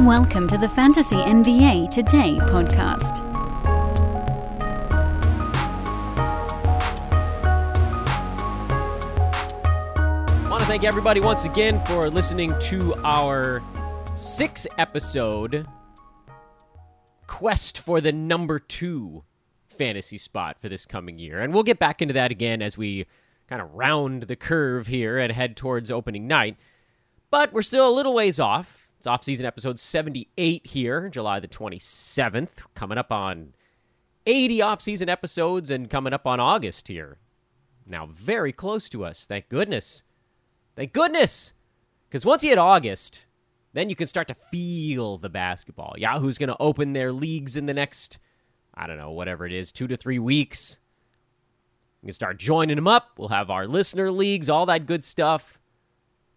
Welcome to the Fantasy NBA Today podcast. I want to thank everybody once again for listening to our six episode quest for the number two fantasy spot for this coming year. And we'll get back into that again as we kind of round the curve here and head towards opening night. But we're still a little ways off. It's off-season episode 78 here, July the 27th, coming up on 80 off-season episodes and coming up on August here. Now very close to us, thank goodness. Thank goodness. Cuz once you hit August, then you can start to feel the basketball. Yahoo's going to open their leagues in the next I don't know, whatever it is, 2 to 3 weeks. You can start joining them up. We'll have our listener leagues, all that good stuff.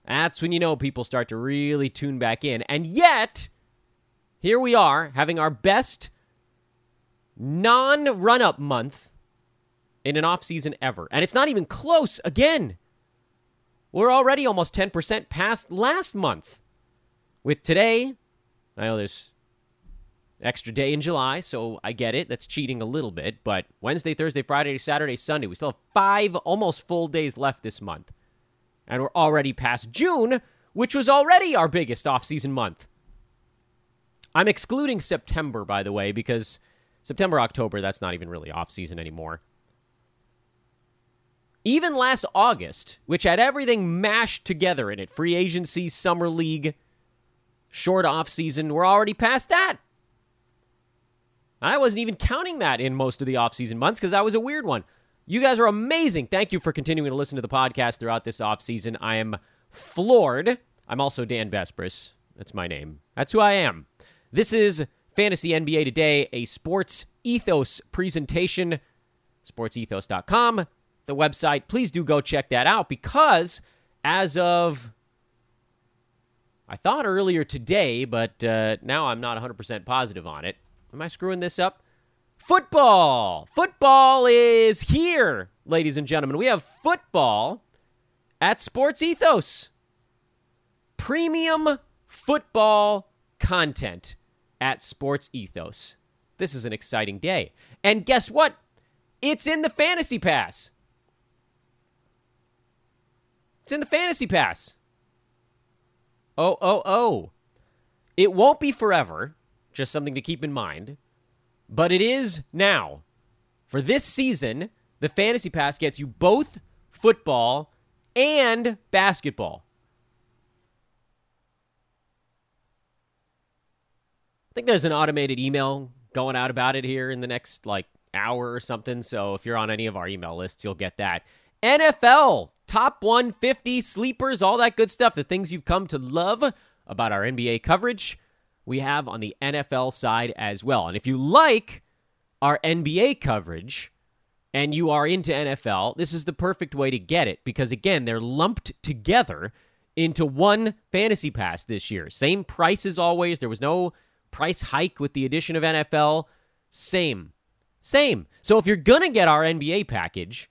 That's when you know people start to really tune back in. And yet, here we are having our best non run up month in an off season ever. And it's not even close again. We're already almost 10% past last month. With today, I know there's extra day in July, so I get it. That's cheating a little bit. But Wednesday, Thursday, Friday, Saturday, Sunday, we still have five almost full days left this month. And we're already past June, which was already our biggest off-season month. I'm excluding September, by the way, because September, October, that's not even really off-season anymore. Even last August, which had everything mashed together in it free agency, summer league, short off-season, we're already past that. I wasn't even counting that in most of the off-season months because that was a weird one. You guys are amazing. Thank you for continuing to listen to the podcast throughout this off-season. I am floored. I'm also Dan Besbris. That's my name. That's who I am. This is Fantasy NBA Today, a sports ethos presentation. Sportsethos.com, the website. Please do go check that out because as of I thought earlier today, but uh, now I'm not 100% positive on it. Am I screwing this up? Football! Football is here, ladies and gentlemen. We have football at Sports Ethos. Premium football content at Sports Ethos. This is an exciting day. And guess what? It's in the Fantasy Pass. It's in the Fantasy Pass. Oh, oh, oh. It won't be forever. Just something to keep in mind. But it is now. For this season, the Fantasy Pass gets you both football and basketball. I think there's an automated email going out about it here in the next like hour or something. So if you're on any of our email lists, you'll get that. NFL, top 150 sleepers, all that good stuff, the things you've come to love about our NBA coverage, we have on the NFL side as well. And if you like our NBA coverage and you are into NFL, this is the perfect way to get it because, again, they're lumped together into one fantasy pass this year. Same price as always. There was no price hike with the addition of NFL. Same. Same. So if you're going to get our NBA package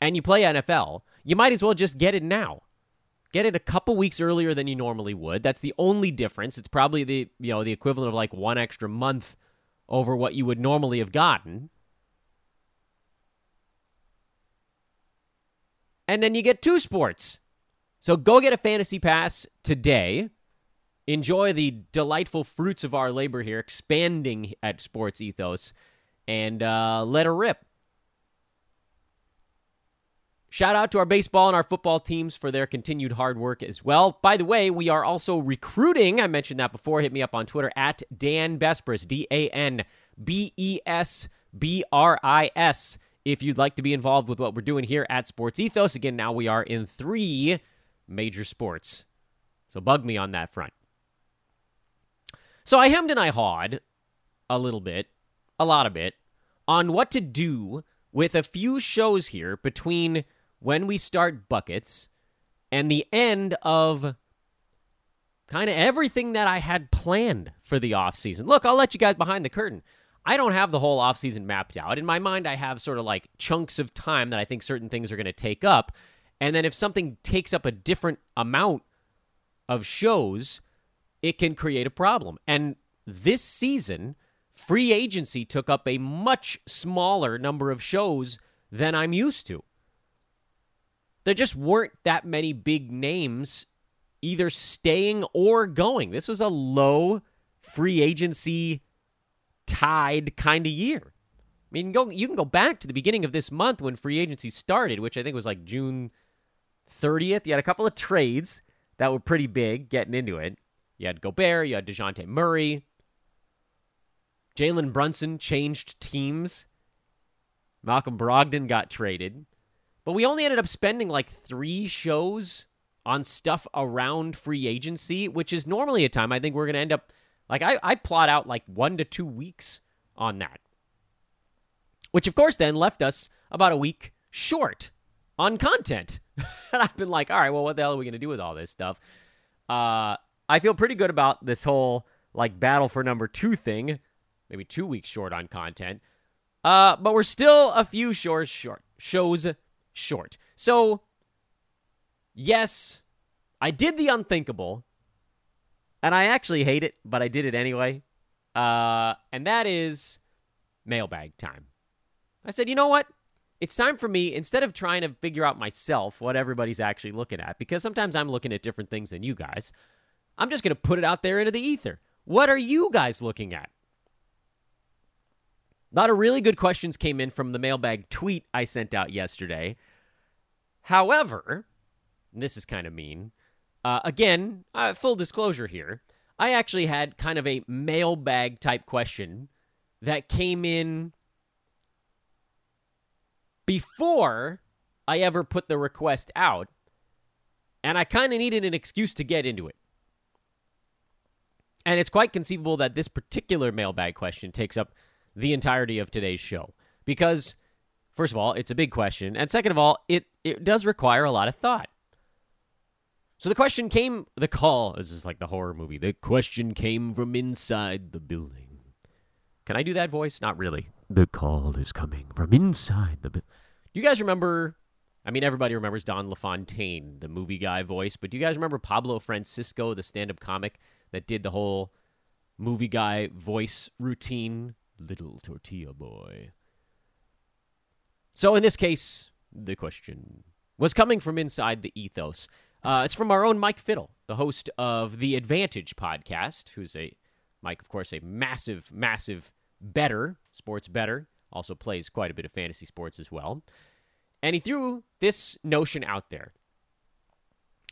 and you play NFL, you might as well just get it now. Get it a couple weeks earlier than you normally would. That's the only difference. It's probably the, you know, the equivalent of like one extra month over what you would normally have gotten. And then you get two sports. So go get a fantasy pass today. Enjoy the delightful fruits of our labor here, expanding at Sports Ethos, and uh, let her rip. Shout out to our baseball and our football teams for their continued hard work as well. By the way, we are also recruiting. I mentioned that before. Hit me up on Twitter at Dan Besbris, D A N B E S B R I S, if you'd like to be involved with what we're doing here at Sports Ethos. Again, now we are in three major sports. So bug me on that front. So I hemmed and I hawed a little bit, a lot of it, on what to do with a few shows here between when we start buckets and the end of kind of everything that I had planned for the offseason. Look, I'll let you guys behind the curtain. I don't have the whole offseason mapped out. In my mind, I have sort of like chunks of time that I think certain things are going to take up. And then if something takes up a different amount of shows, it can create a problem. And this season, free agency took up a much smaller number of shows than I'm used to. There just weren't that many big names either staying or going. This was a low free agency tied kind of year. I mean, go, you can go back to the beginning of this month when free agency started, which I think was like June 30th. You had a couple of trades that were pretty big getting into it. You had Gobert, you had Dejounte Murray. Jalen Brunson changed teams. Malcolm Brogdon got traded. But we only ended up spending like three shows on stuff around free agency, which is normally a time I think we're going to end up. Like, I, I plot out like one to two weeks on that. Which, of course, then left us about a week short on content. and I've been like, all right, well, what the hell are we going to do with all this stuff? Uh, I feel pretty good about this whole like battle for number two thing. Maybe two weeks short on content. Uh, but we're still a few short, short shows short. So, yes, I did the unthinkable, and I actually hate it, but I did it anyway. Uh, and that is mailbag time. I said, you know what? It's time for me, instead of trying to figure out myself what everybody's actually looking at, because sometimes I'm looking at different things than you guys, I'm just going to put it out there into the ether. What are you guys looking at? A lot of really good questions came in from the mailbag tweet I sent out yesterday. However, this is kind of mean. Uh, again, uh, full disclosure here. I actually had kind of a mailbag type question that came in before I ever put the request out, and I kind of needed an excuse to get into it. And it's quite conceivable that this particular mailbag question takes up the entirety of today's show because first of all, it's a big question, and second of all, it it does require a lot of thought. So the question came, the call. This is like the horror movie. The question came from inside the building. Can I do that voice? Not really. The call is coming from inside the. Do you guys remember? I mean, everybody remembers Don LaFontaine, the movie guy voice, but do you guys remember Pablo Francisco, the stand-up comic that did the whole movie guy voice routine? Little tortilla boy. So in this case, the question was coming from inside the ethos. Uh, it's from our own Mike Fiddle, the host of the Advantage podcast, who's a Mike, of course, a massive, massive better, sports better, also plays quite a bit of fantasy sports as well. And he threw this notion out there.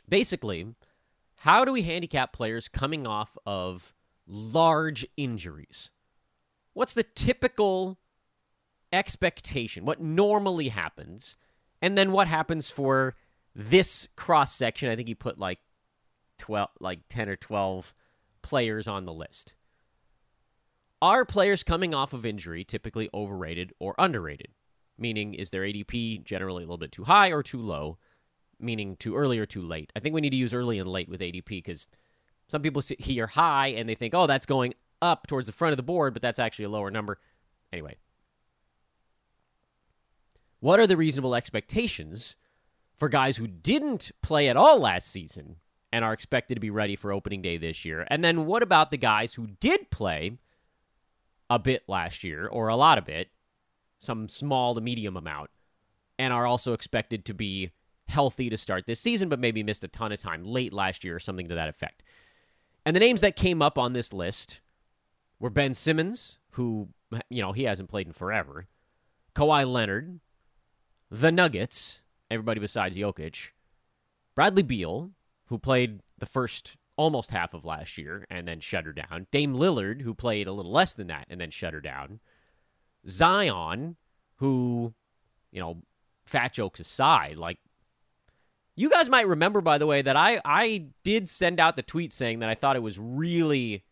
Basically, how do we handicap players coming off of large injuries? What's the typical expectation? What normally happens? And then what happens for this cross section? I think he put like 12 like 10 or 12 players on the list. Are players coming off of injury typically overrated or underrated? Meaning, is their ADP generally a little bit too high or too low? Meaning, too early or too late? I think we need to use early and late with ADP because some people hear high and they think, oh, that's going up towards the front of the board, but that's actually a lower number. Anyway, what are the reasonable expectations for guys who didn't play at all last season and are expected to be ready for opening day this year? And then what about the guys who did play a bit last year, or a lot of it, some small to medium amount, and are also expected to be healthy to start this season, but maybe missed a ton of time late last year or something to that effect. And the names that came up on this list were Ben Simmons, who, you know, he hasn't played in forever, Kawhi Leonard, the Nuggets, everybody besides Jokic, Bradley Beal, who played the first almost half of last year and then shut her down. Dame Lillard, who played a little less than that and then shut her down. Zion, who, you know, fat jokes aside, like you guys might remember, by the way, that I I did send out the tweet saying that I thought it was really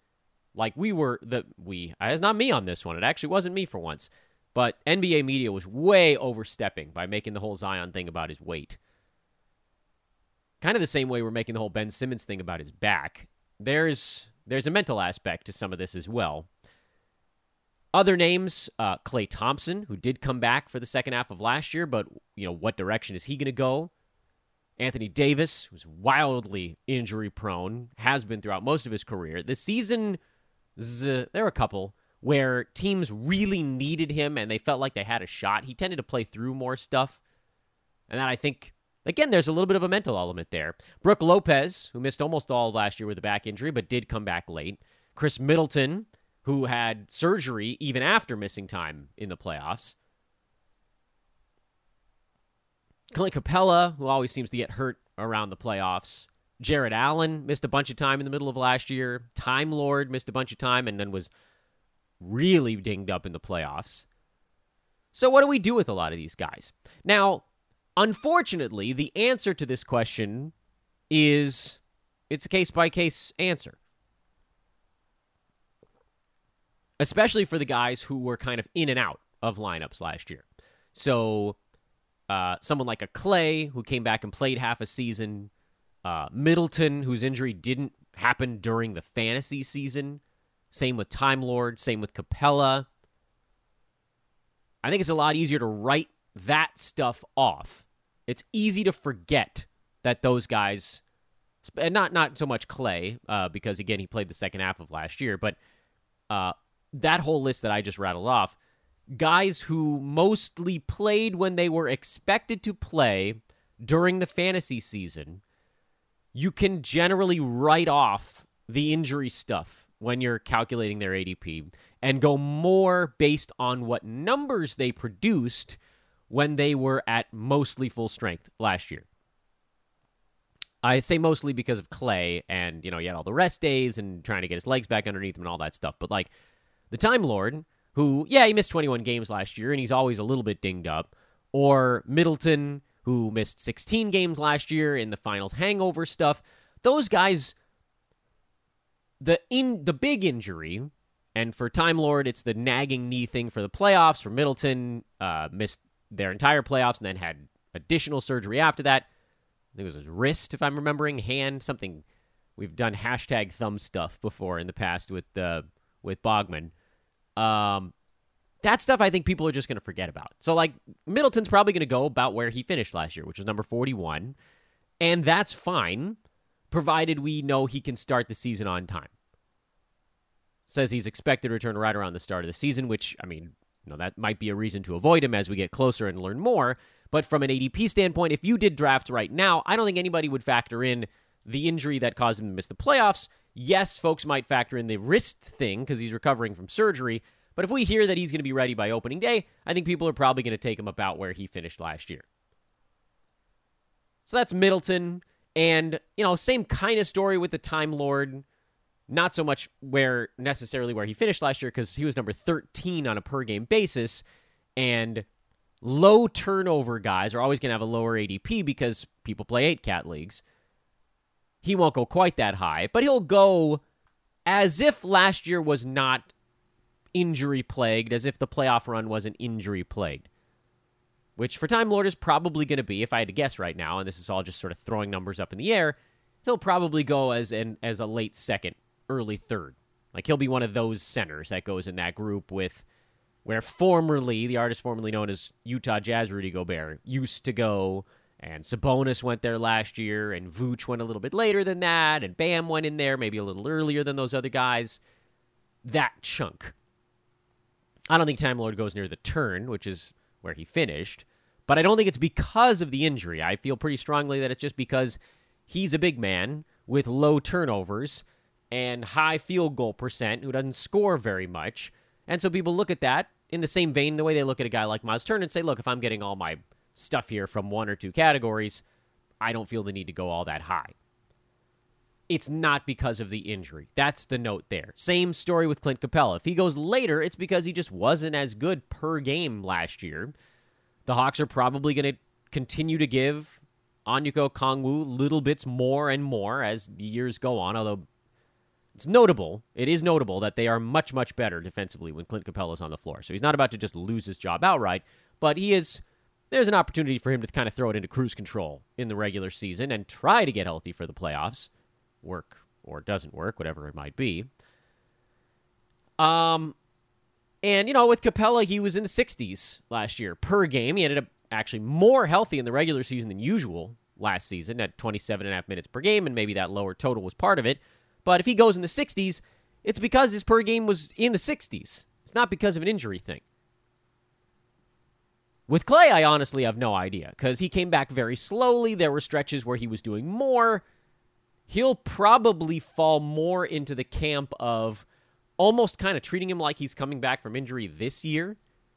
like we were the we. It's not me on this one. It actually wasn't me for once, but NBA media was way overstepping by making the whole Zion thing about his weight. Kind of the same way we're making the whole Ben Simmons thing about his back. There's there's a mental aspect to some of this as well. Other names, uh, Klay Thompson, who did come back for the second half of last year, but you know what direction is he going to go? Anthony Davis, who's wildly injury prone, has been throughout most of his career. This season, there are a couple where teams really needed him and they felt like they had a shot. He tended to play through more stuff. And that I think, again, there's a little bit of a mental element there. Brook Lopez, who missed almost all last year with a back injury, but did come back late. Khris Middleton, who had surgery even after missing time in the playoffs. Clint Capela, who always seems to get hurt around the playoffs. Jarrett Allen missed a bunch of time in the middle of last year. Time Lord missed a bunch of time and then was really dinged up in the playoffs. So, what do we do with a lot of these guys? Now, unfortunately, the answer to this question is it's a case by case answer. Especially for the guys who were kind of in and out of lineups last year. So, uh, someone like a Klay who came back and played half a season, uh, Middleton whose injury didn't happen during the fantasy season, same with Time Lord, same with Capela. I think it's a lot easier to write that stuff off. It's easy to forget that those guys, and not not so much Klay, uh, because again he played the second half of last year, but uh, that whole list that I just rattled off guys who mostly played when they were expected to play during the fantasy season, you can generally write off the injury stuff when you're calculating their ADP and go more based on what numbers they produced when they were at mostly full strength last year. I say mostly because of Klay and, you know, he had all the rest days and trying to get his legs back underneath him and all that stuff. But like the Time Lord, who, yeah, he missed 21 games last year and he's always a little bit dinged up, or Middleton, who missed 16 games last year in the finals hangover stuff. Those guys, the in the big injury, and for Time Lord, it's the nagging knee thing for the playoffs. For Middleton, uh, missed their entire playoffs and then had additional surgery after that. I think it was his wrist, if I'm remembering, hand, something. We've done hashtag thumb stuff before in the past with uh, with Bogman. Um, that stuff I think people are just going to forget about. So, like, Middleton's probably going to go about where he finished last year, which was number 41. And that's fine, provided we know he can start the season on time. Says he's expected to return right around the start of the season, which, I mean, you know, that might be a reason to avoid him as we get closer and learn more. But from an ADP standpoint, if you did draft right now, I don't think anybody would factor in the injury that caused him to miss the playoffs Yes, folks might factor in the wrist thing because he's recovering from surgery. But if we hear that he's going to be ready by opening day, I think people are probably going to take him about where he finished last year. So that's Middleton. And, you know, same kind of story with the Time Lord. Not so much where necessarily where he finished last year because he was number 13 on a per game basis. And low turnover guys are always going to have a lower ADP because people play eight cat leagues he won't go quite that high, but he'll go as if last year was not injury plagued, as if the playoff run wasn't injury plagued. Which for Time Lord is probably going to be, if I had to guess right now, and this is all just sort of throwing numbers up in the air, he'll probably go as an as a late second, early third. Like he'll be one of those centers that goes in that group with where formerly the artist formerly known as Utah Jazz Rudy Gobert used to go and Sabonis went there last year, and Vooch went a little bit later than that, and Bam went in there maybe a little earlier than those other guys. That chunk. I don't think Time Lord goes near the turn, which is where he finished, but I don't think it's because of the injury. I feel pretty strongly that it's just because he's a big man with low turnovers and high field goal percent who doesn't score very much. And so people look at that in the same vein, the way they look at a guy like Miles Turner and say, look, if I'm getting all my stuff here from one or two categories, I don't feel the need to go all that high. It's not because of the injury. That's the note there. Same story with Clint Capela. If he goes later, it's because he just wasn't as good per game last year. The Hawks are probably going to continue to give Onyeka Okongwu little bits more and more as the years go on, although it's notable. It is notable that they are much, much better defensively when Clint Capela is on the floor. So he's not about to just lose his job outright, but he is there's an opportunity for him to kind of throw it into cruise control in the regular season and try to get healthy for the playoffs. Work or doesn't work, whatever it might be. Um, and you know, with Capela, he was in the 60s last year per game. He ended up actually more healthy in the regular season than usual last season at 27 and a half minutes per game, and maybe that lower total was part of it. But if he goes in the 60s, it's because his per game was in the 60s. It's not because of an injury thing. With Klay, I honestly have no idea because he came back very slowly. There were stretches where he was doing more. He'll probably fall more into the camp of almost kind of treating him like he's coming back from injury this year.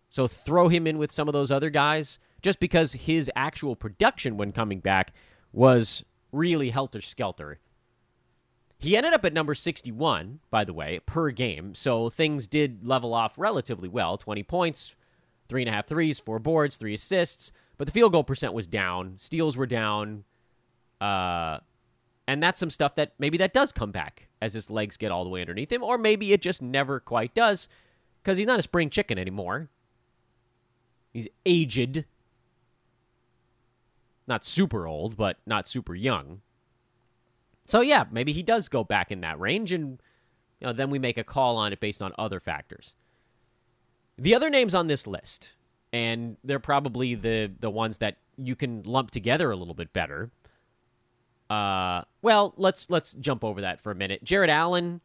So throw him in with some of those other guys just because his actual production when coming back was really helter skelter. He ended up at number 61, by the way, per game. So things did level off relatively well 20 points, three and a half threes, four boards, three assists. But the field goal percent was down, steals were down. Uh, and that's some stuff that maybe that does come back as his legs get all the way underneath him, or maybe it just never quite does because he's not a spring chicken anymore. He's aged. Not super old, but not super young. So yeah, maybe he does go back in that range, and you know, then we make a call on it based on other factors. The other names on this list, and they're probably the the ones that you can lump together a little bit better. Uh, well, let's let's jump over that for a minute. Jarrett Allen,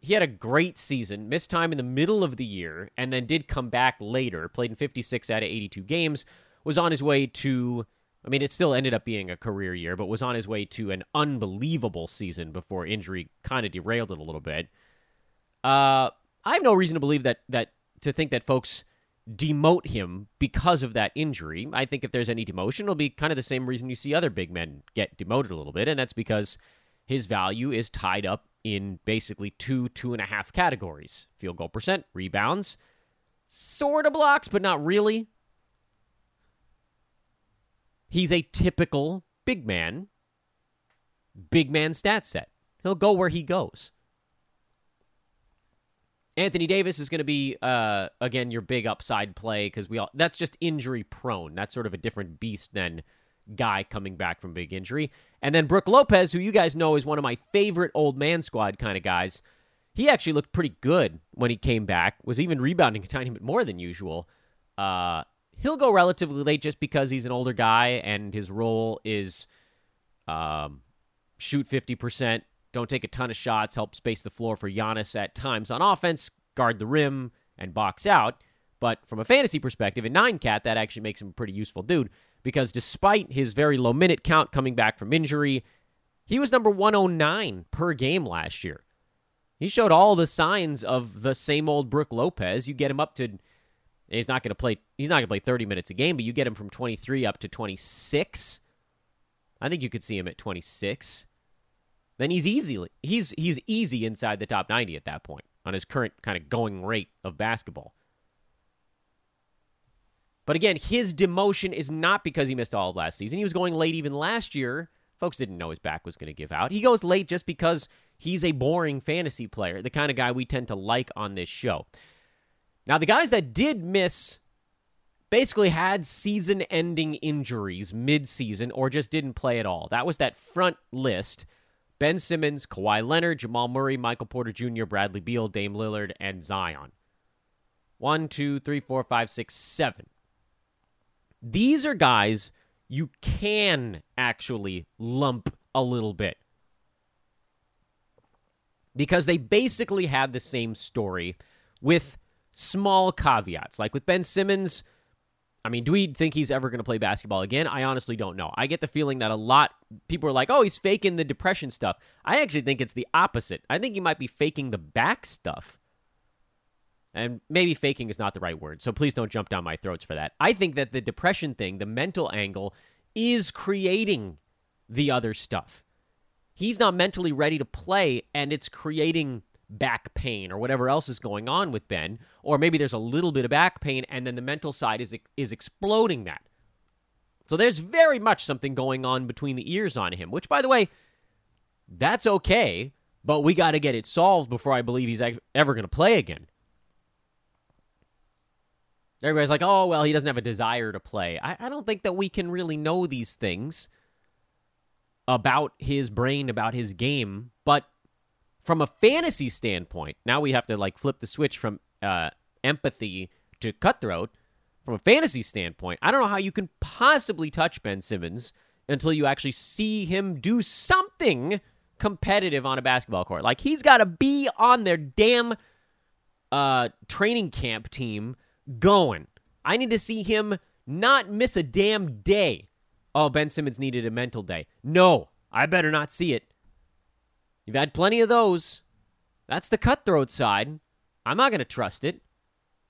he had a great season, missed time in the middle of the year, and then did come back later. Played in 56 out of 82 games. Was on his way to, I mean, it still ended up being a career year, but was on his way to an unbelievable season before injury kind of derailed it a little bit. Uh, I have no reason to believe that that to think that folks demote him because of that injury. I think if there's any demotion, it'll be kind of the same reason you see other big men get demoted a little bit, and that's because his value is tied up in basically two, two and a half categories field goal percent, rebounds, sort of blocks, but not really. He's a typical big man, big man stat set. He'll go where he goes. Anthony Davis is going to be uh, again your big upside play because we all that's just injury prone. That's sort of a different beast than guy coming back from big injury. And then Brook Lopez, who you guys know is one of my favorite old man squad kind of guys. He actually looked pretty good when he came back. Was even rebounding a tiny bit more than usual. Uh, he'll go relatively late just because he's an older guy and his role is um, shoot fifty percent don't take a ton of shots, help space the floor for Giannis at times on offense, guard the rim, and box out. But from a fantasy perspective, in 9 cat, that actually makes him a pretty useful dude because despite his very low minute count coming back from injury, he was number 109 per game last year. He showed all the signs of the same old Brook Lopez. You get him up to he's not going to play he's not going to play 30 minutes a game, but you get him from 23 up to 26. I think you could see him at 26 then he's easily he's he's easy inside the top 90 at that point on his current kind of going rate of basketball. But again, his demotion is not because he missed all of last season. He was going late even last year. Folks didn't know his back was going to give out. He goes late just because he's a boring fantasy player, the kind of guy we tend to like on this show. Now, the guys that did miss basically had season ending injuries mid season or just didn't play at all. That was that front list Ben Simmons, Kawhi Leonard, Jamal Murray, Michael Porter Jr., Bradley Beal, Dame Lillard, and Zion. One, two, three, four, five, six, seven. These are guys you can actually lump a little bit because they basically had the same story with small caveats. Like with Ben Simmons, I mean, do we think he's ever going to play basketball again? I honestly don't know. I get the feeling that a lot people are like, "Oh, he's faking the depression stuff." I actually think it's the opposite. I think he might be faking the back stuff. And maybe faking is not the right word. So please don't jump down my throats for that. I think that the depression thing, the mental angle is creating the other stuff. He's not mentally ready to play and it's creating back pain or whatever else is going on with Ben, or maybe there's a little bit of back pain and then the mental side is is exploding that. So there's very much something going on between the ears on him, which by the way, that's okay, but we got to get it solved before I believe he's ever going to play again. Everybody's like, oh, well, he doesn't have a desire to play. I, I don't think that we can really know these things about his brain, about his game, but from a fantasy standpoint, now we have to like flip the switch from uh, empathy to cutthroat. From a fantasy standpoint, I don't know how you can possibly touch Ben Simmons until you actually see him do something competitive on a basketball court. Like he's got to be on their damn uh, training camp team going. I need to see him not miss a damn day. Oh, Ben Simmons needed a mental day. No, I better not see it. You've had plenty of those. That's the cutthroat side. I'm not going to trust it.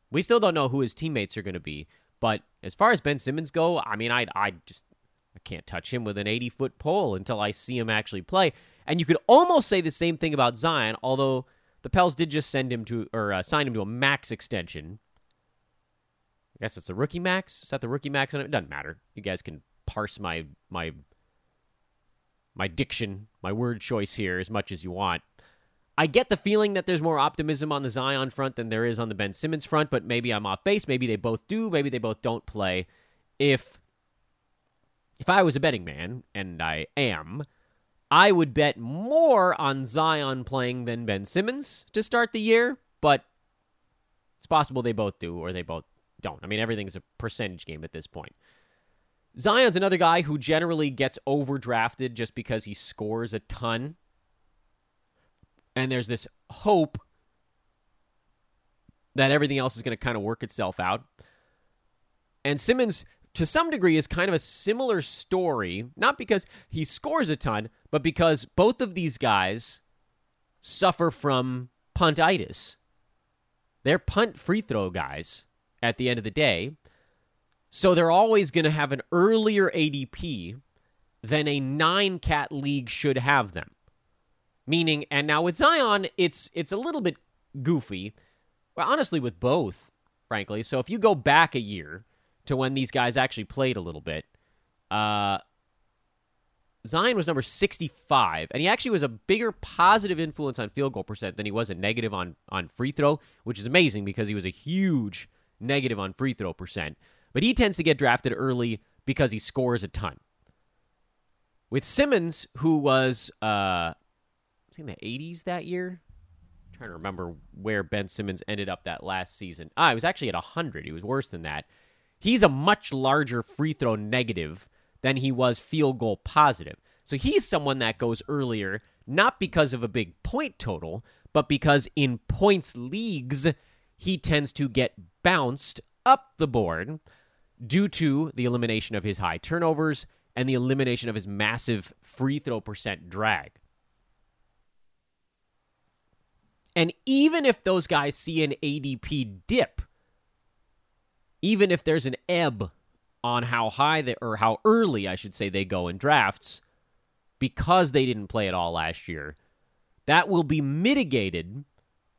We still don't know who his teammates are going to be. But as far as Ben Simmons go, I mean, I, I just I can't touch him with an 80 foot pole until I see him actually play. And you could almost say the same thing about Zion, although the Pels did just send him to or uh, sign him to a max extension. I guess it's the rookie max. Is that the rookie max? On it doesn't matter. You guys can parse my my my diction, my word choice here as much as you want. I get the feeling that there's more optimism on the Zion front than there is on the Ben Simmons front, but maybe I'm off base. Maybe they both do. Maybe they both don't play. If if I was a betting man, and I am, I would bet more on Zion playing than Ben Simmons to start the year, but it's possible they both do or they both don't. I mean, everything's a percentage game at this point. Zion's another guy who generally gets overdrafted just because he scores a ton. And there's this hope that everything else is going to kind of work itself out. And Simmons, to some degree, is kind of a similar story, not because he scores a ton, but because both of these guys suffer from puntitis. They're punt free throw guys at the end of the day. So they're always going to have an earlier ADP than a nine cat league should have them. Meaning, and now with Zion, it's it's a little bit goofy. Well, honestly, with both, frankly. So if you go back a year to when these guys actually played a little bit, uh, Zion was number 65, and he actually was a bigger positive influence on field goal percent than he was a negative on, on free throw, which is amazing because he was a huge negative on free throw percent. But he tends to get drafted early because he scores a ton. With Simmons, who was uh, in the 80s that year, I'm trying to remember where Ben Simmons ended up that last season. Ah, he was actually at 100. He was worse than that. He's a much larger free throw negative than he was field goal positive. So he's someone that goes earlier, not because of a big point total, but because in points leagues, he tends to get bounced up the board due to the elimination of his high turnovers and the elimination of his massive free throw percent drag. And even if those guys see an ADP dip, even if there's an ebb on how high they or how early I should say they go in drafts because they didn't play at all last year. That will be mitigated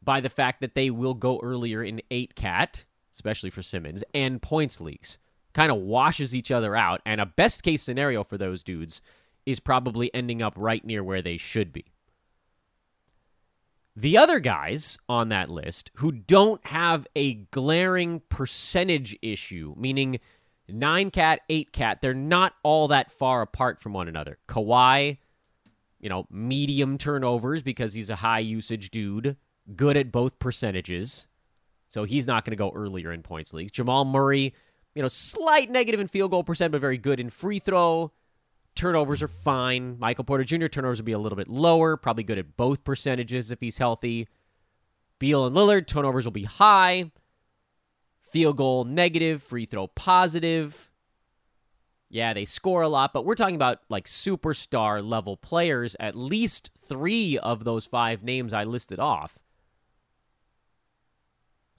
by the fact that they will go earlier in 8 cat, especially for Simmons, and points leagues. Kind of washes each other out and a best case scenario for those dudes is probably ending up right near where they should be. The other guys on that list who don't have a glaring percentage issue, meaning nine cat, eight cat, they're not all that far apart from one another. Kawhi, you know, medium turnovers because he's a high usage dude, good at both percentages. So he's not going to go earlier in points leagues. Jamal Murray, you know, slight negative in field goal percent, but very good in free throw. Turnovers are fine. Michael Porter Jr. turnovers will be a little bit lower, probably good at both percentages if he's healthy. Beal and Lillard, turnovers will be high field goal negative, free throw positive. Yeah, they score a lot, but we're talking about like superstar level players, at least three of those five names I listed off.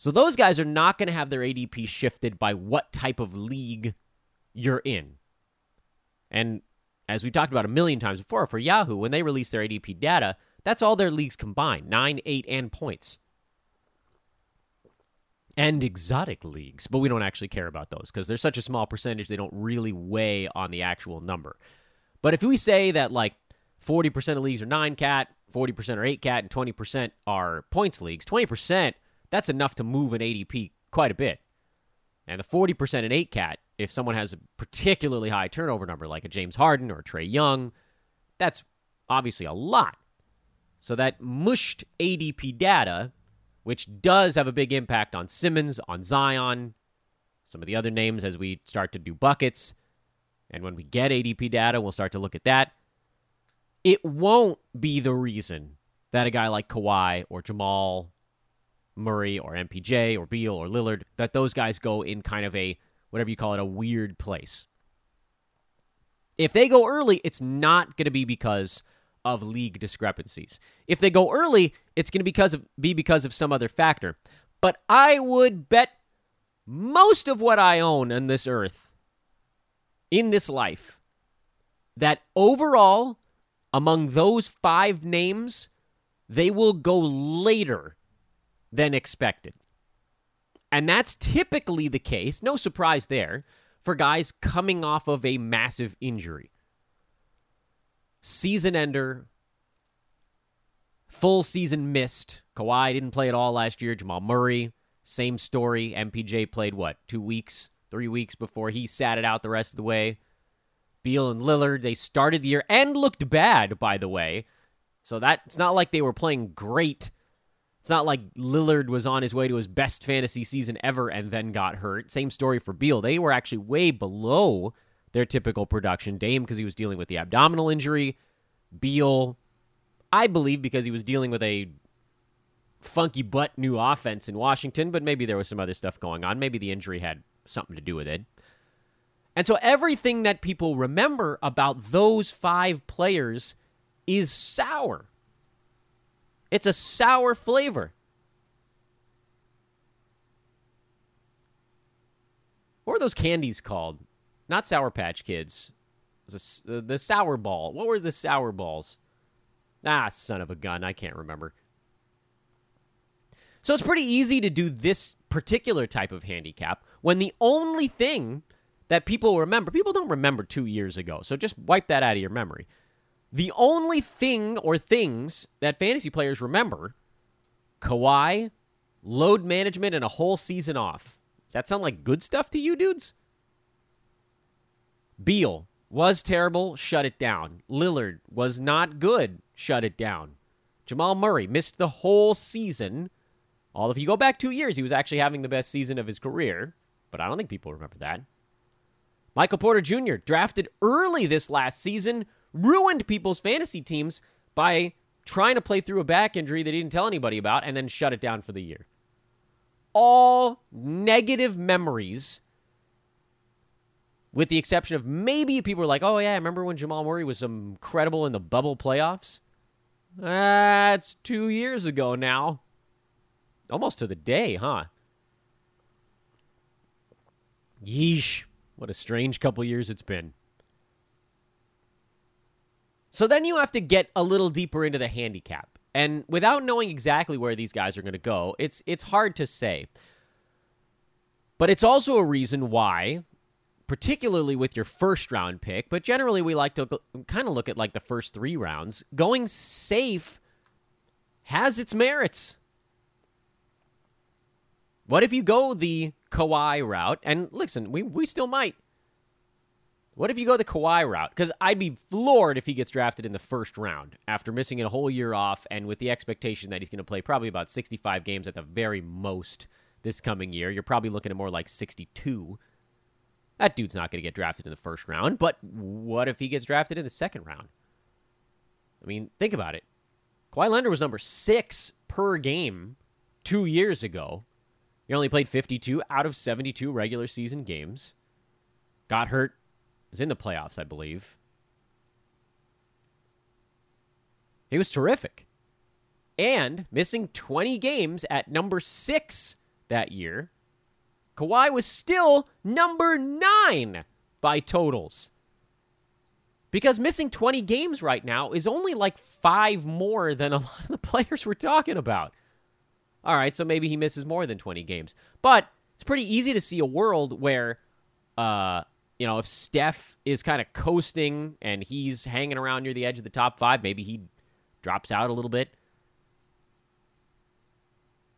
So those guys are not going to have their ADP shifted by what type of league you're in. And as we talked about a million times before, for Yahoo, when they release their ADP data, that's all their leagues combined nine, eight, and points and exotic leagues, but we don't actually care about those because they're such a small percentage, they don't really weigh on the actual number. But if we say that like 40% of leagues are 9 cat, 40% are 8 cat, and 20% are points leagues, 20%, that's enough to move an ADP quite a bit. And the 40% in 8 cat, if someone has a particularly high turnover number like a James Harden or Trae Young, that's obviously a lot. So that mushed ADP data which does have a big impact on Simmons, on Zion, some of the other names as we start to do buckets. And when we get ADP data, we'll start to look at that. It won't be the reason that a guy like Kawhi or Jamal Murray or MPJ or Beal or Lillard, that those guys go in kind of a, whatever you call it, a weird place. If they go early, it's not going to be because of league discrepancies. If they go early, it's going to because of, be because of some other factor. But I would bet most of what I own on this earth, in this life, that overall, among those five names, they will go later than expected. And that's typically the case, no surprise there, for guys coming off of a massive injury. Season ender, full season missed. Kawhi didn't play at all last year. Jamal Murray, same story. MPJ played what, two weeks, three weeks before he sat it out the rest of the way. Beal and Lillard, they started the year and looked bad, by the way. So that it's not like they were playing great it's not like Lillard was on his way to his best fantasy season ever and then got hurt. Same story for Beal. They were actually way below their typical production. Dame because he was dealing with the abdominal injury. Beal, I believe, because he was dealing with a funky butt new offense in Washington, but maybe there was some other stuff going on. Maybe the injury had something to do with it. And so everything that people remember about those five players is sour. It's a sour flavor. What were those candies called? Not Sour Patch Kids. The, the sour ball. What were the sour balls? Ah, son of a gun. I can't remember. So it's pretty easy to do this particular type of handicap when the only thing that people remember, people don't remember two years ago. So just wipe that out of your memory. The only thing or things that fantasy players remember Kawhi, load management, and a whole season off. Does that sound like good stuff to you, dudes? Beal was terrible, shut it down. Lillard was not good, shut it down. Jamal Murray missed the whole season. All if you go back two years, he was actually having the best season of his career, but I don't think people remember that. Michael Porter Jr. drafted early this last season, ruined people's fantasy teams by trying to play through a back injury that he didn't tell anybody about and then shut it down for the year. All negative memories, with the exception of maybe people were like, oh, yeah, I remember when Jamal Murray was incredible in the bubble playoffs? That's two years ago now. Almost to the day, huh? Yeesh. What a strange couple years it's been. So then you have to get a little deeper into the handicap. And without knowing exactly where these guys are going to go, it's it's hard to say. But it's also a reason why particularly with your first round pick, but generally we like to kind of look at like the first 3 rounds, going safe has its merits. What if you go the Kawhi route? And listen, we, we still might. What if you go the Kawhi route? Because I'd be floored if he gets drafted in the first round after missing a whole year off and with the expectation that he's going to play probably about 65 games at the very most this coming year. You're probably looking at more like 62. That dude's not going to get drafted in the first round, but what if he gets drafted in the second round? I mean, think about it. Kawhi Leonard was number six per game two years ago. He only played 52 out of 72 regular season games. Got hurt was in the playoffs, I believe. He was terrific. And missing 20 games at number six that year, Kawhi was still number nine by totals. Because missing 20 games right now is only like five more than a lot of the players we're talking about. All right, so maybe he misses more than 20 games. But it's pretty easy to see a world where uh, you know, if Steph is kind of coasting and he's hanging around near the edge of the top five, maybe he drops out a little bit.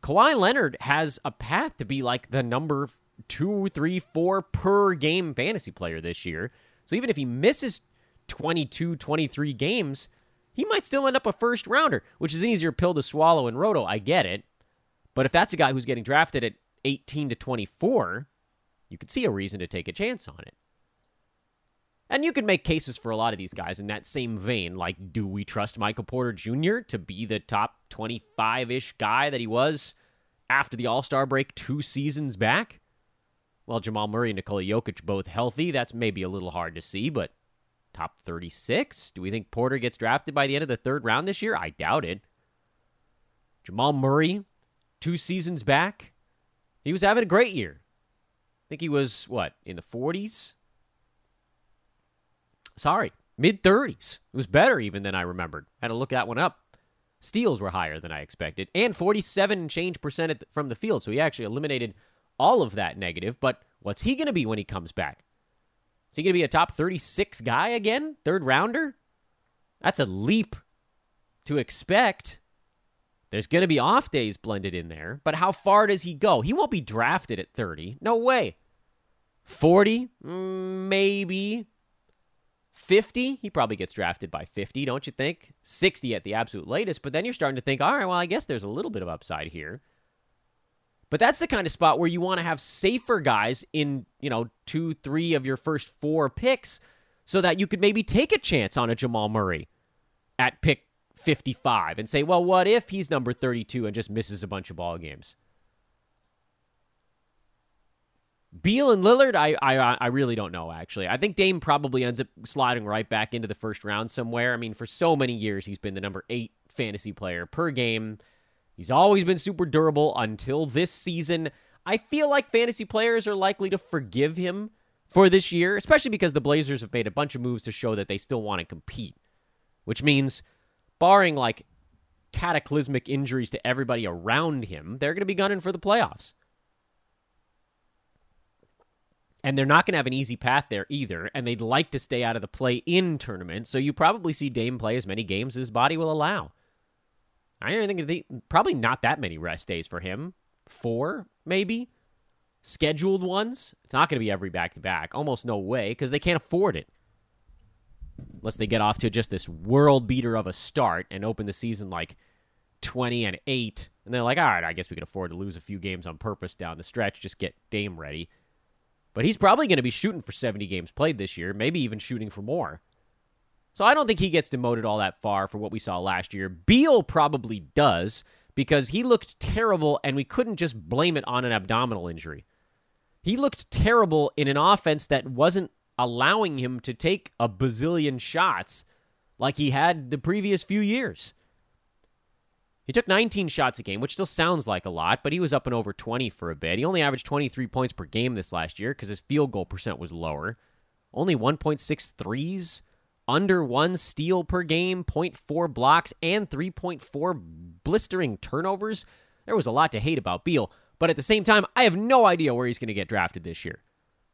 Kawhi Leonard has a path to be like the number two, three, four per game fantasy player this year. So even if he misses 22, 23 games, he might still end up a first rounder, which is an easier pill to swallow in Roto. I get it. But if that's a guy who's getting drafted at 18 to 24, you could see a reason to take a chance on it. And you could make cases for a lot of these guys in that same vein. Like, do we trust Michael Porter Jr. to be the top 25 ish guy that he was after the All Star break two seasons back? Well, Jamal Murray and Nikola Jokic both healthy. That's maybe a little hard to see, but top 36? Do we think Porter gets drafted by the end of the third round this year? I doubt it. Jamal Murray, two seasons back, he was having a great year. I think he was, what, in the 40s? Sorry, mid 30s. It was better even than I remembered. I Had to look that one up. Steals were higher than I expected, and 47 change percent from the field. So he actually eliminated all of that negative. But what's he going to be when he comes back? Is he going to be a top 36 guy again? Third rounder? That's a leap to expect. There's going to be off days blended in there, but how far does he go? He won't be drafted at 30. No way. 40? Mm, maybe. 50, he probably gets drafted by 50, don't you think? 60 at the absolute latest, but then you're starting to think, all right, well, I guess there's a little bit of upside here. But that's the kind of spot where you want to have safer guys in, you know, two, three of your first four picks so that you could maybe take a chance on a Jamal Murray at pick 55 and say, well, what if he's number 32 and just misses a bunch of ball games? Beal and Lillard, I, I I really don't know. Actually, I think Dame probably ends up sliding right back into the first round somewhere. I mean, for so many years, he's been the number eight fantasy player per game. He's always been super durable until this season. I feel like fantasy players are likely to forgive him for this year, especially because the Blazers have made a bunch of moves to show that they still want to compete, which means, barring like cataclysmic injuries to everybody around him, they're going to be gunning for the playoffs. And they're not going to have an easy path there either. And they'd like to stay out of the play in tournament. So you probably see Dame play as many games as his body will allow. I don't think probably not that many rest days for him. Four, maybe. Scheduled ones. It's not going to be every back to back. Almost no way because they can't afford it. Unless they get off to just this world beater of a start and open the season like 20 and 8. And they're like, all right, I guess we can afford to lose a few games on purpose down the stretch. Just get Dame ready. But he's probably going to be shooting for 70 games played this year, maybe even shooting for more. So I don't think he gets demoted all that far for what we saw last year. Beal probably does because he looked terrible and we couldn't just blame it on an abdominal injury. He looked terrible in an offense that wasn't allowing him to take a bazillion shots like he had the previous few years. He took 19 shots a game, which still sounds like a lot, but he was up and over 20 for a bit. He only averaged 23 points per game this last year because his field goal percent was lower. Only 1.6 threes, under one steal per game, 0.4 blocks, and 3.4 blistering turnovers. There was a lot to hate about Beal, but at the same time, I have no idea where he's going to get drafted this year.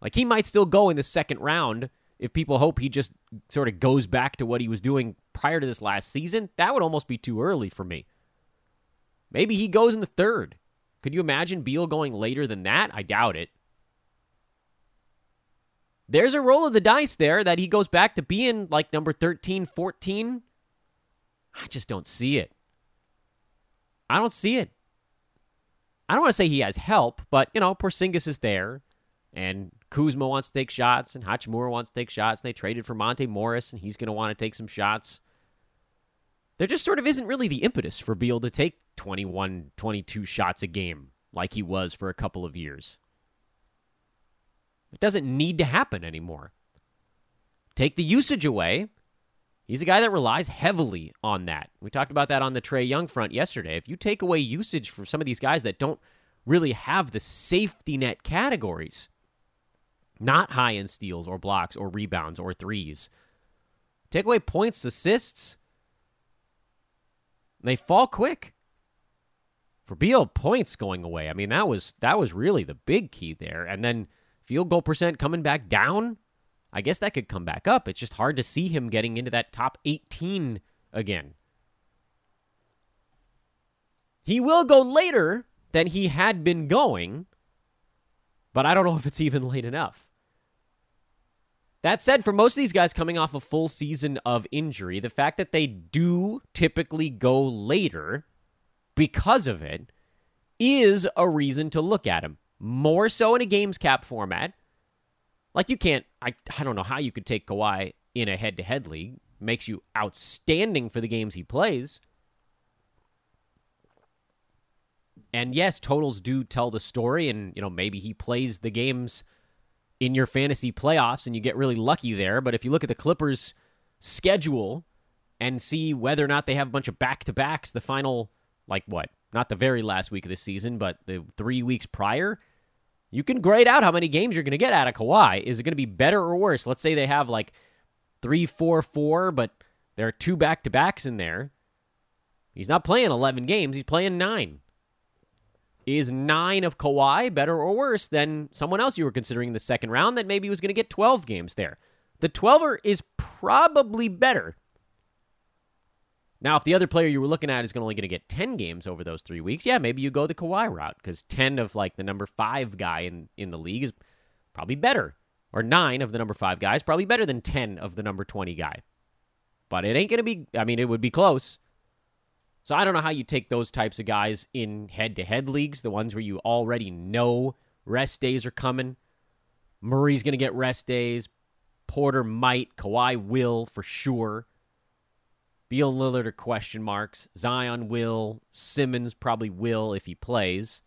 Like, he might still go in the second round if people hope he just sort of goes back to what he was doing prior to this last season. That would almost be too early for me. Maybe he goes in the third. Could you imagine Beal going later than that? I doubt it. There's a roll of the dice there that he goes back to being like number 13, 14. I just don't see it. I don't see it. I don't want to say he has help, but, you know, Porzingis is there, and Kuzma wants to take shots, and Hachimura wants to take shots, and they traded for Monte Morris, and he's going to want to take some shots there just sort of isn't really the impetus for Beal to take 21, 22 shots a game like he was for a couple of years. It doesn't need to happen anymore. Take the usage away. He's a guy that relies heavily on that. We talked about that on the Trae Young front yesterday. If you take away usage from some of these guys that don't really have the safety net categories, not high end steals or blocks or rebounds or threes, take away points, assists, they fall quick. For Beal, points going away. I mean, that was that was really the big key there. And then field goal percent coming back down. I guess that could come back up. It's just hard to see him getting into that top 18 again. He will go later than he had been going, but I don't know if it's even late enough. That said, for most of these guys coming off a full season of injury, the fact that they do typically go later because of it is a reason to look at him. More so in a games cap format. Like you can't I I don't know how you could take Kawhi in a head-to-head league. Makes you outstanding for the games he plays. And yes, totals do tell the story and you know maybe he plays the games in your fantasy playoffs and you get really lucky there, but if you look at the Clippers schedule and see whether or not they have a bunch of back-to-backs the final like what? Not the very last week of the season, but the 3 weeks prior, you can grade out how many games you're going to get out of Kawhi. Is it going to be better or worse? Let's say they have like three, four, four, but there are two back to backs in there. He's not playing 11 games, he's playing nine. Is nine of Kawhi better or worse than someone else you were considering in the second round that maybe was going to get 12 games there? The 12er is probably better. Now, if the other player you were looking at is only going to get 10 games over those three weeks, yeah, maybe you go the Kawhi route because 10 of like the number five guy in, in the league is probably better or nine of the number five guys, probably better than 10 of the number 20 guy. But it ain't going to be, I mean, it would be close. So I don't know how you take those types of guys in head to head leagues, the ones where you already know rest days are coming. Murray's going to get rest days. Porter might. Kawhi will for sure. Beal Lillard are question marks. Zion will. Simmons probably will if he plays.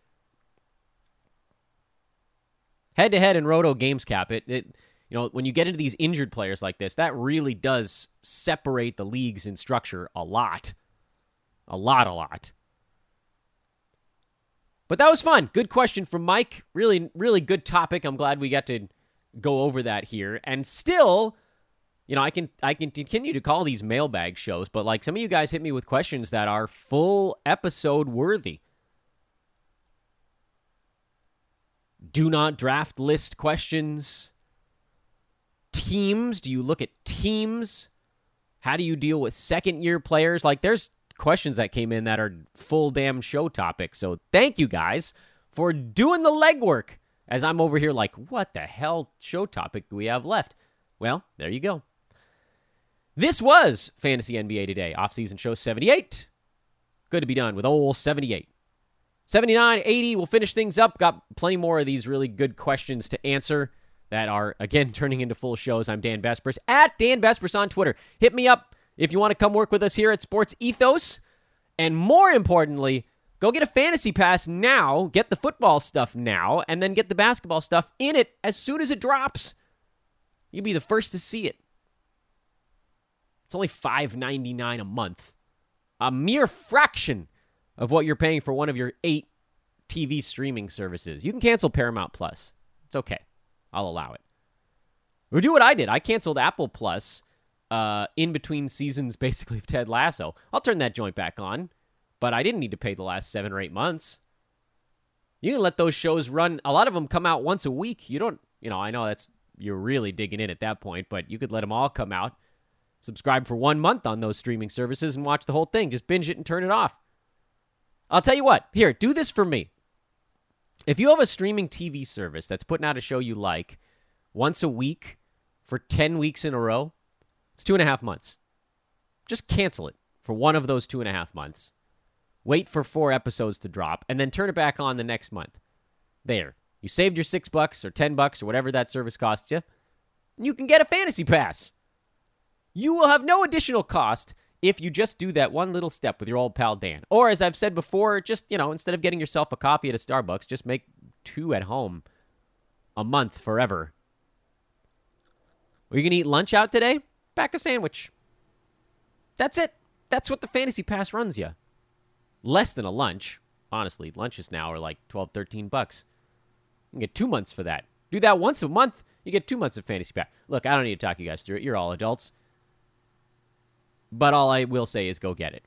Head to head in Roto Games Cap, it, it you know when you get into these injured players like this, that really does separate the leagues in structure a lot, a lot, a lot. But that was fun. Good question from Mike. Really, really good topic. I'm glad we got to go over that here. And still, you know, I can I can continue to call these mailbag shows, but like some of you guys hit me with questions that are full episode worthy. do not draft list questions. Teams, do you look at teams? How do you deal with second year players? Like there's questions that came in that are full damn show topics. So thank you guys for doing the legwork as I'm over here like, what the hell show topic do we have left? Well, there you go. This was Fantasy NBA Today, off-season show 78. Good to be done with old 78. 79, 80, we'll finish things up. Got plenty more of these really good questions to answer that are, again, turning into full shows. I'm Dan Besbris at Dan Besbris on Twitter. Hit me up if you want to come work with us here at Sports Ethos. And more importantly, go get a fantasy pass now, get the football stuff now, and then get the basketball stuff in it as soon as it drops. You'll be the first to see it. It's only $5.99 a month. A mere fraction of what you're paying for one of your eight TV streaming services. You can cancel Paramount Plus. It's okay. I'll allow it. Or do what I did. I canceled Apple Plus uh, in between seasons, basically, of Ted Lasso. I'll turn that joint back on, but I didn't need to pay the last seven or eight months. You can let those shows run. A lot of them come out once a week. You don't, you know, I know that's, you're really digging in at that point, but you could let them all come out. Subscribe for one month on those streaming services and watch the whole thing. Just binge it and turn it off. I'll tell you what. Here, do this for me. If you have a streaming TV service that's putting out a show you like once a week for 10 weeks in a row, it's two and a half months. Just cancel it for one of those two and a half months. Wait for four episodes to drop and then turn it back on the next month. There. You saved your six bucks or 10 bucks or whatever that service costs you, and you can get a fantasy pass. You will have no additional cost if you just do that one little step with your old pal Dan. Or as I've said before, just, you know, instead of getting yourself a coffee at a Starbucks, just make two at home a month forever. Are you going to eat lunch out today? Pack a sandwich. That's it. That's what the fantasy pass runs you. Less than a lunch. Honestly, lunches now are like 12, 13 bucks. You can get two months for that. Do that once a month, you get two months of fantasy pass. Look, I don't need to talk you guys through it. You're all adults. But all I will say is go get it.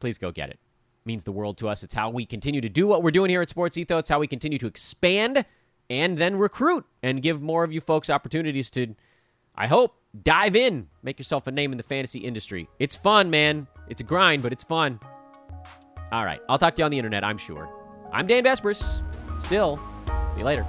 Please go get it. it. Means the world to us. It's how we continue to do what we're doing here at Sports Ethos. It's how we continue to expand and then recruit and give more of you folks opportunities to, I hope, dive in, make yourself a name in the fantasy industry. It's fun, man. It's a grind, but it's fun. All right. I'll talk to you on the internet, I'm sure. I'm Dan Besbris. Still. See you later.